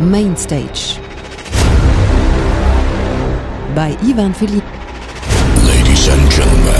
Main Stage by Ivan Felipe. Ladies and gentlemen,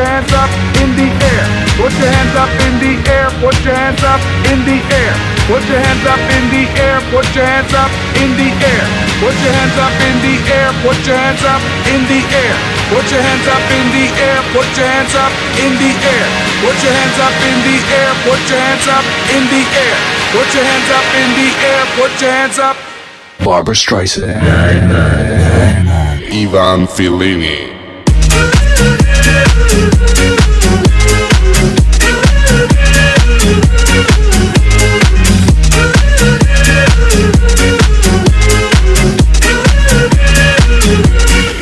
your hands up in the air. Put your hands up in the air, put your hands up in the air. Put your hands up in the air, put your hands up in the air. Put your hands up in the air, put your hands up in the air. Put your hands up in the air, put your hands up in the air. Put your hands up in the air, put your hands up in the air. Put your hands up in the air, put your hands up. Barbra Streisand. Ivan Fellini.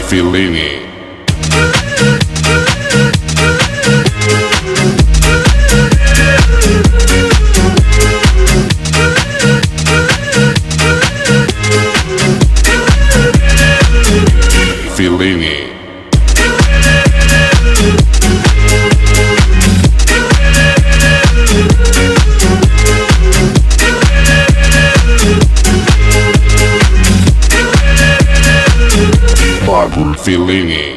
Fellini. Fellini.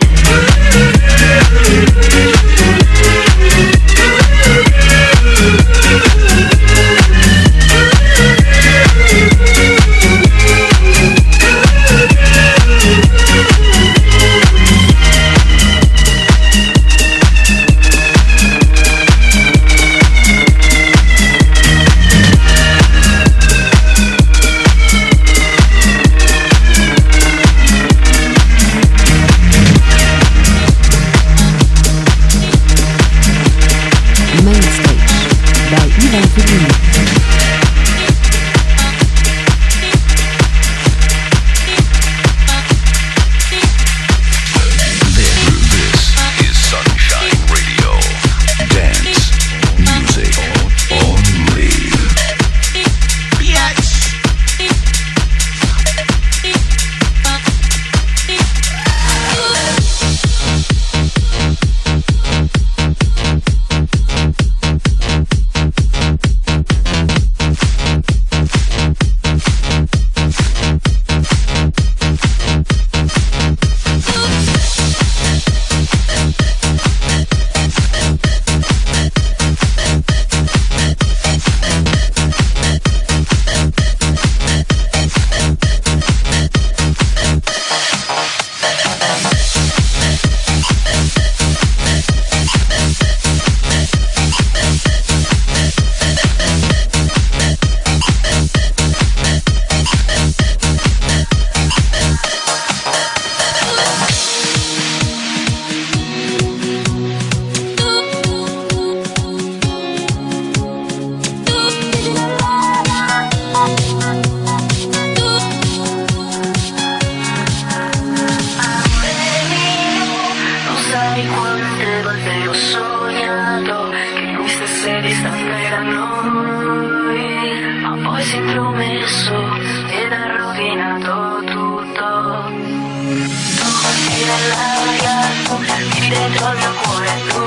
la vida, si dentro me.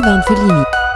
Ivan Fellini.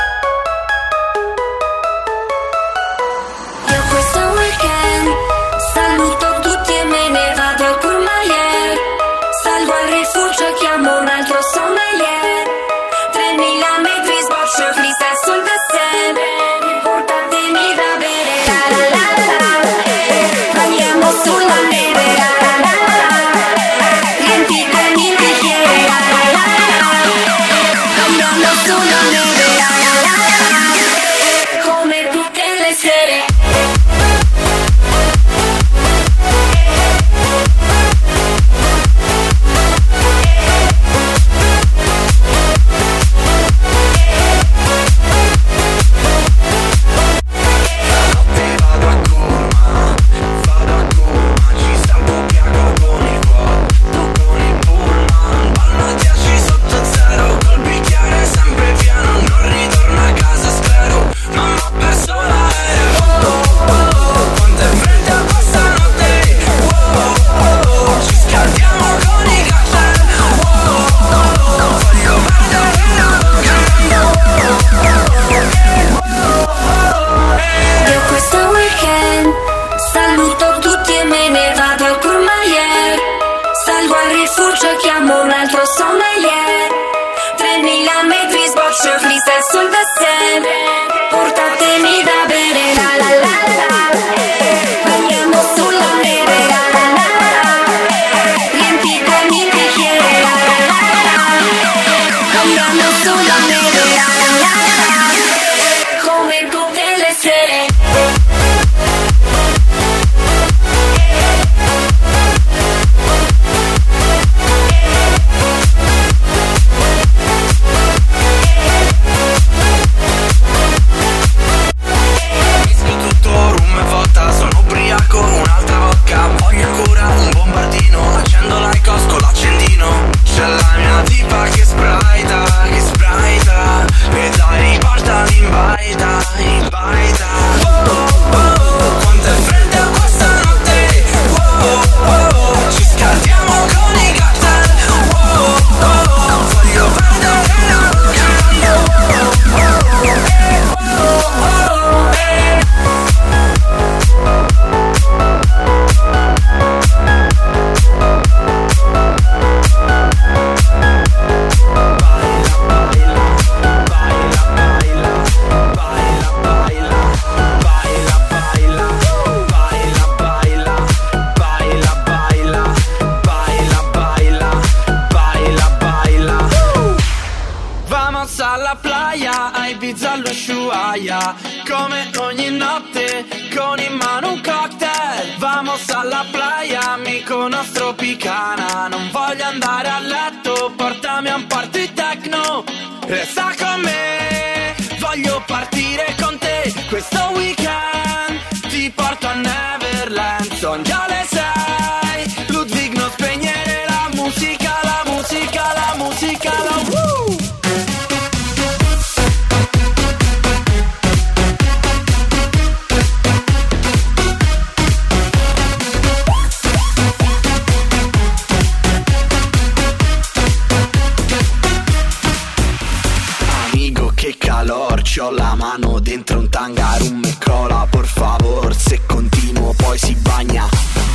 La mano dentro un tanga, rum e cola, por favor, se continuo poi si bagna.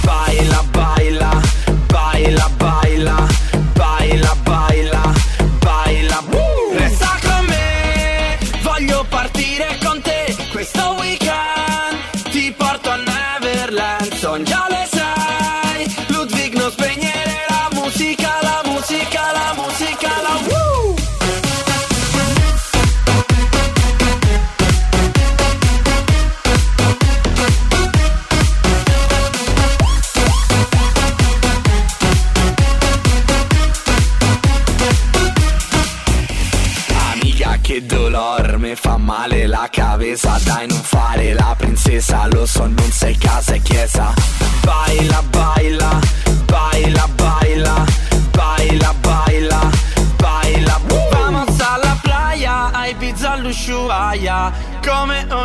Baila, baila,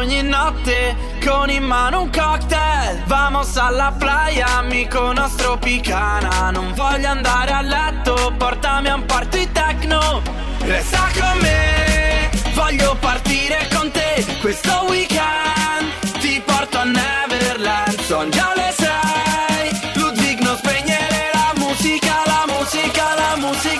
ogni notte, con in mano un cocktail. Vamos alla playa, amico nostro picana. Non voglio andare a letto, portami a un party techno. Resta con me, voglio partire con te. Questo weekend ti porto a Neverland. Son già le sei, Ludwig non spegnere la musica La musica, la musica,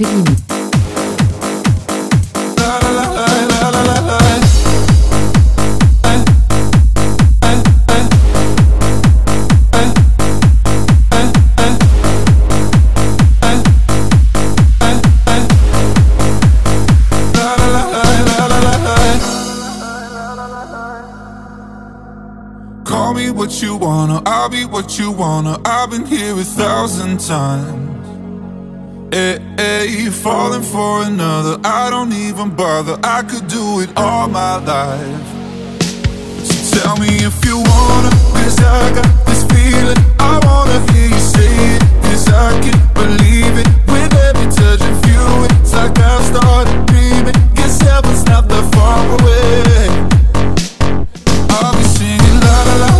Call me what you wanna, I'll be what you wanna. I've been here a thousand times. Eh, eh, hey, hey, falling for another, I don't even bother. I could do it all my life. So tell me if you wanna, cause I got this feeling. I wanna hear you say it, cause I can believe it. With every touch of you, it's like I've started dreaming. Guess heaven's not that far away. I'll be singing la la la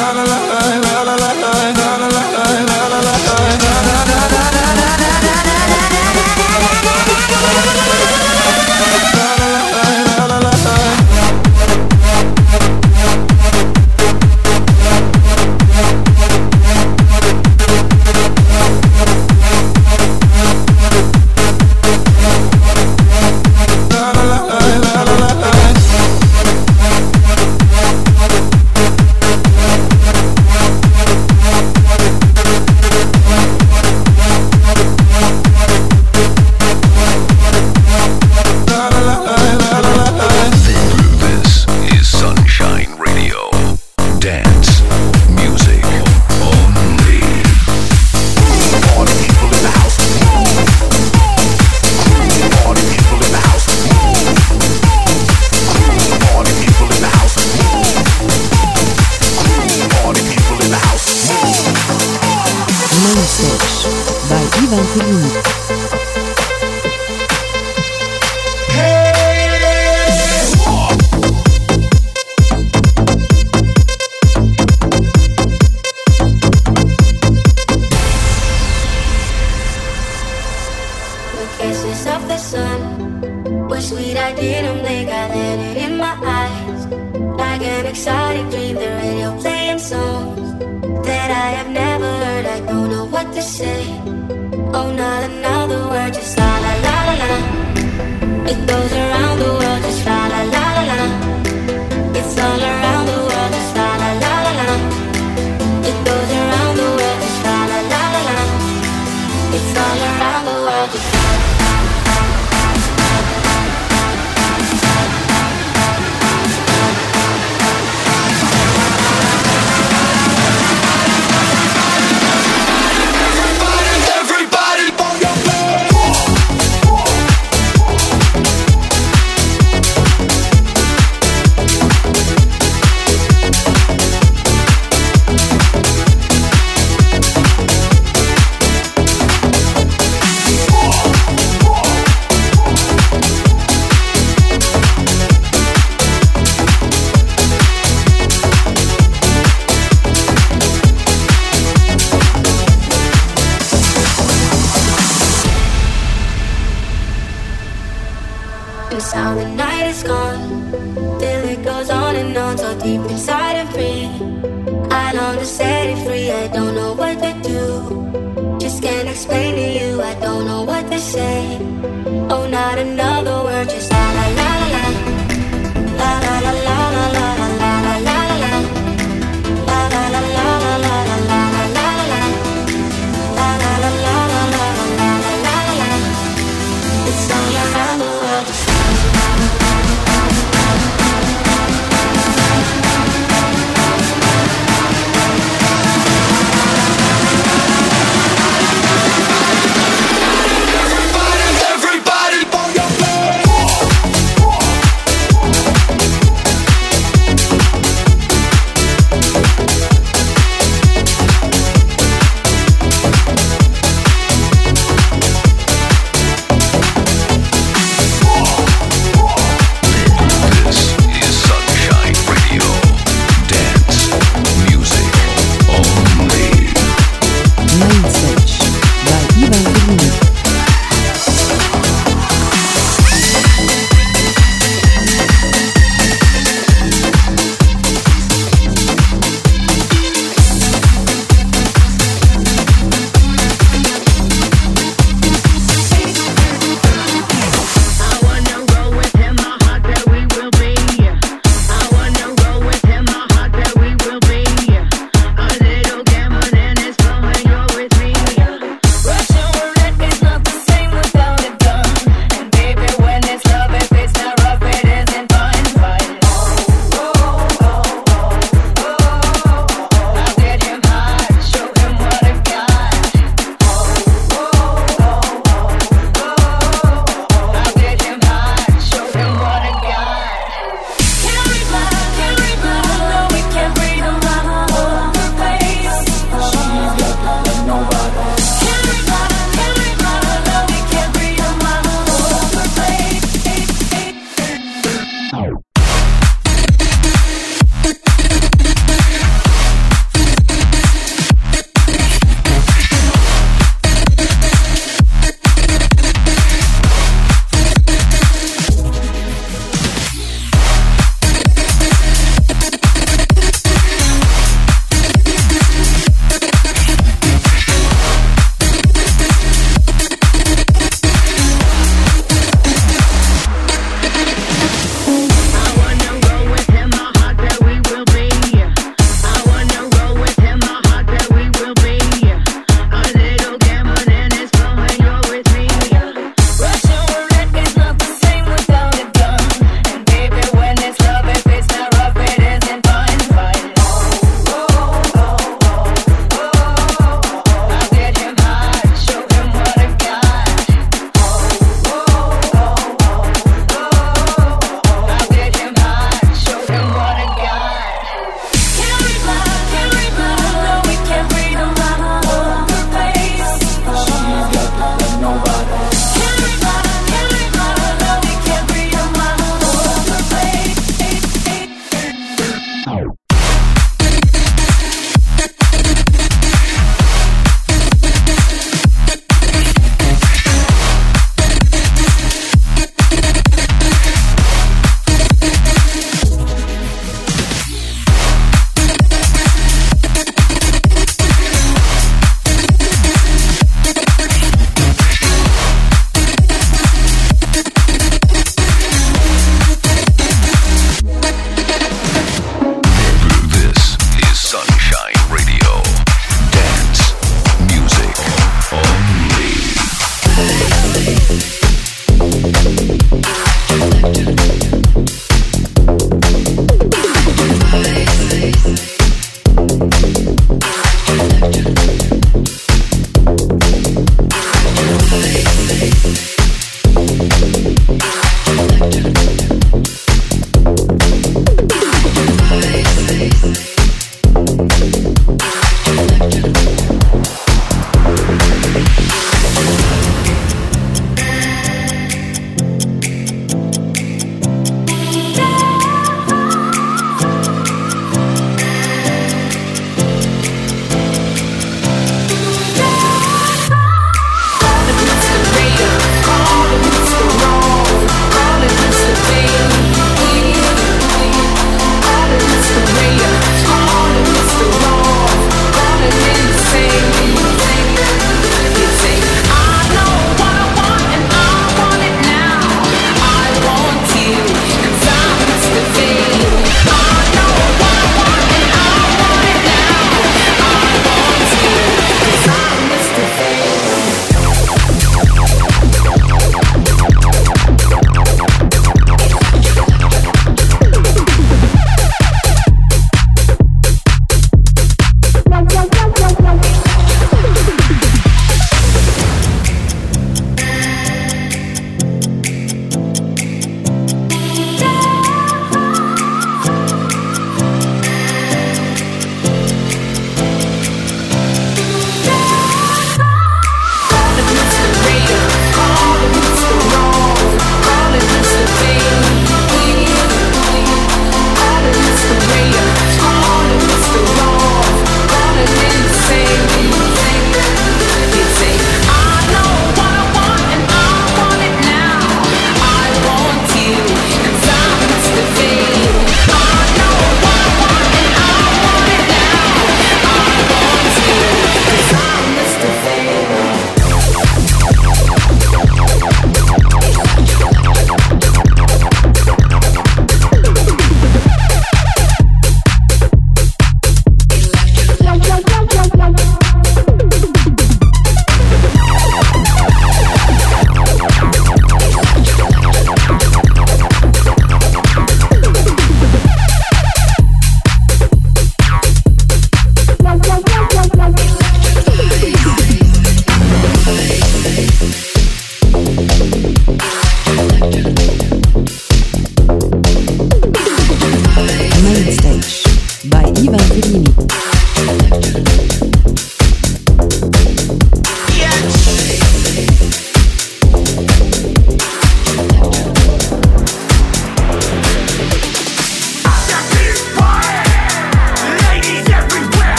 I didn't blink, I let it in my eyes. Like an exciting dream, the radio playing songs that I have never heard. I don't know what to say. Oh, not another word, just la la la la la. It goes around.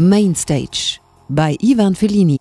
Main Stage by Ivan Fellini.